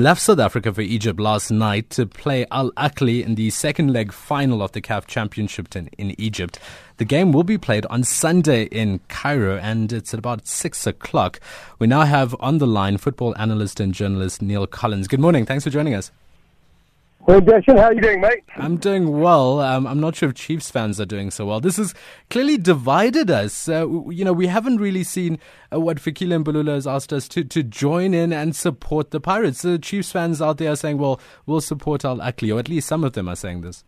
left South Africa for Egypt last night to play Al Ahly in the second leg final of the CAF Championship in, in, Egypt. The game will be played on Sunday in Cairo and it's at about six o'clock. We now have on the line football analyst and journalist Neal Collins. Good morning. Thanks for joining us. Well, Jason, how are you doing, mate? I'm doing well. Um, I'm not sure if Chiefs fans are doing so well. This has clearly divided us. Uh, you know, we haven't really seen uh, what Fikile Mbalula has asked us to, to join in and support the Pirates. The Chiefs fans out there are saying, well, we'll support Al Ahly, or at least some of them are saying this.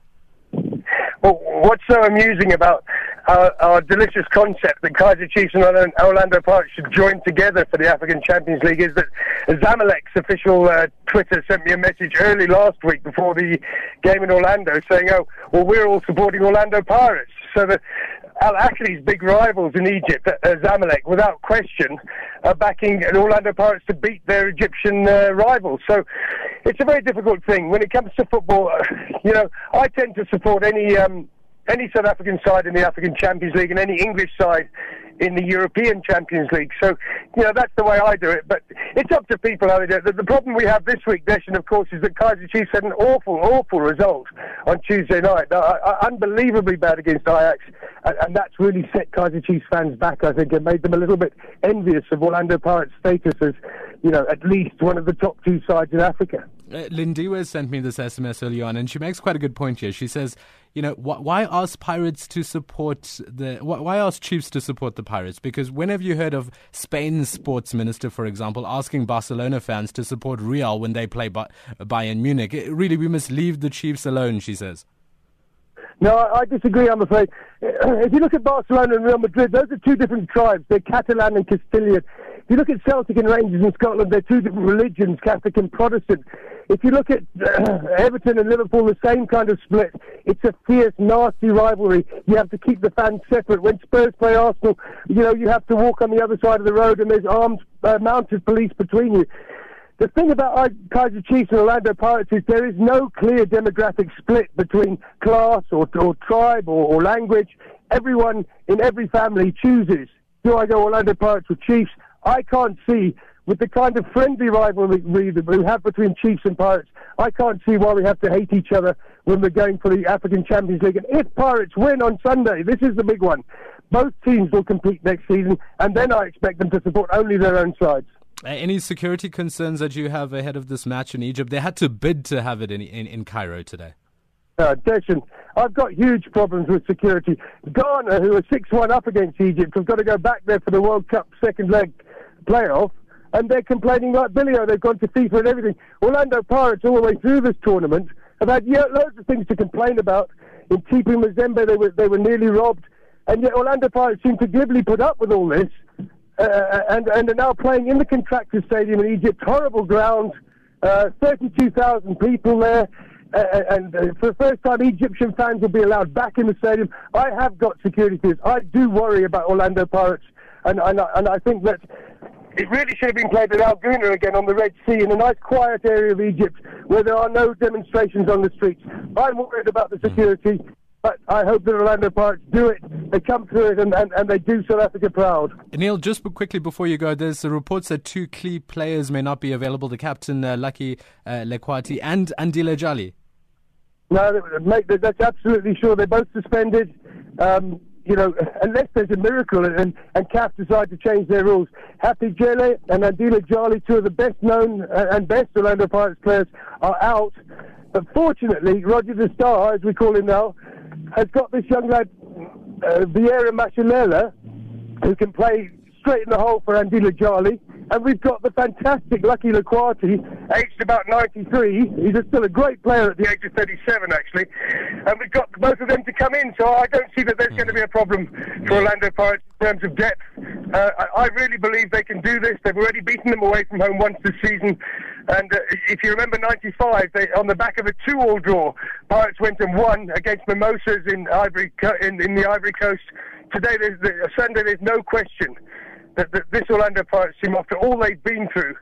Well, what's so amusing about our, our, delicious concept that Kaizer Chiefs and Orlando Pirates should join together for the African Champions League is that Zamalek's official uh, Twitter sent me a message early last week before the game in Orlando saying, oh, well, we're all supporting Orlando Pirates. So the Al Ahly's big rivals in Egypt, uh, Zamalek, without question, are backing Orlando Pirates to beat their Egyptian uh, rivals. So it's a very difficult thing. When it comes to football, you know, I tend to support any um, any South African side in the African Champions League and any English side in the European Champions League. So, you know, that's the way I do it. But it's up to people how they do it. The, the problem we have this week, Deshan, of course, is that Kaizer Chiefs had an awful, awful result on Tuesday night. Uh, unbelievably bad against Ajax. And, and, that's really set Kaizer Chiefs fans back, I think, and made them a little bit envious of Orlando Pirates' status as, you know, at least one of the top two sides in Africa. Uh, Lindiwe sent me this SMS early on, and she makes quite a good point here. She says, you know, wh- why ask Pirates to support the, wh- why ask Chiefs to support the Pirates? Because whenever you heard of Spain's sports minister, for example, asking Barcelona fans to support Real when they play ba- Bayern Munich, it, really, we must leave the Chiefs alone, she says. No, I disagree, I'm afraid. Eh, if you look at Barcelona and Real Madrid, those are two different tribes. They're Catalan and Castilian. If you look at Celtic and Rangers in Scotland, they're two different religions, Catholic and Protestant. If you look at Everton and Liverpool, the same kind of split. It's a fierce, nasty rivalry. You have to keep the fans separate. When Spurs play Arsenal, you know, you have to walk on the other side of the road and there's armed, uh, mounted police between you. The thing about Kaizer Chiefs and Orlando Pirates is there is no clear demographic split between class or, or tribe or, or language. Everyone in every family chooses. Do I go Orlando Pirates or Chiefs? I can't see, with the kind of friendly rivalry that we have between Chiefs and Pirates, I can't see why we have to hate each other when we're going for the African Champions League. And if Pirates win on Sunday, this is the big one. Both teams will compete next season, and then I expect them to support only their own sides. Uh, any security concerns that you have ahead of this match in Egypt? They had to bid to have it in, in, in Cairo today. Uh, Deshan, I've got huge problems with security. Ghana, who are 6 1 up against Egypt, have got to go back there for the World Cup second leg playoff, and they're complaining like Billio. They've gone to FIFA and everything. Orlando Pirates, all the way through this tournament, have had loads of things to complain about. In TP Mazembe, they were, they were nearly robbed, and yet Orlando Pirates seem to glibly put up with all this, uh, and, and are now playing in the contractor stadium in Egypt, horrible ground, uh, 32,000 people there. Uh, and uh, for the first time, Egyptian fans will be allowed back in the stadium. I have got security fears. I do worry about Orlando Pirates, and, and, and I think that it really should have been played at Al Gouna again on the Red Sea in a nice quiet area of Egypt where there are no demonstrations on the streets. I'm worried about the security, but I hope the Orlando Pirates do it. They come through it and, and, and they do South Africa proud. Neal, just quickly before you go, there's the reports that two key players may not be available the captain, uh, Lucky uh, Lekgwathi, and Andile Jali. No, mate, that's absolutely sure. They're both suspended. Um, you know, unless there's a miracle and, and CAF decide to change their rules. Happy Jele and Andile Jali, two of the best known uh, and best Orlando Pirates players, are out. But fortunately, Roger the Star, as we call him now, has got this young lad, uh, Vieira Mashinela, who can play straight in the hole for Andile Jali. And we've got the fantastic Lucky Lekgwathi, aged about 93. He's still a great player at the age of 37, actually. And we've got both of them to come in, so I don't see that there's going to be a problem for Orlando Pirates in terms of depth. Uh, I, I, really believe they can do this. They've already beaten them away from home once this season. And uh, if you remember 95, they, on the back of a two-all draw, Pirates went and won against Mimosas in, Ivory, in, in the Ivory Coast. Today, there's, Sunday, there's no question that, that this Orlando Pirates team, after all they've been through,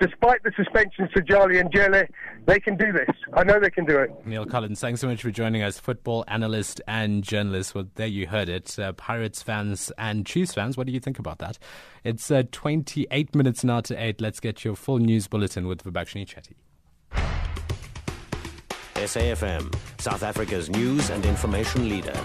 despite the suspensions to Jali and Jele, they can do this. I know they can do it. Neal Collins, thanks so much for joining us, football analyst and journalist. Well, there you heard it. Uh, Pirates fans and Chiefs fans, what do you think about that? It's uh, 28 minutes now to 8. Let's get your full news bulletin with Vibhakshini Chetty. SAFM, South Africa's news and information leader.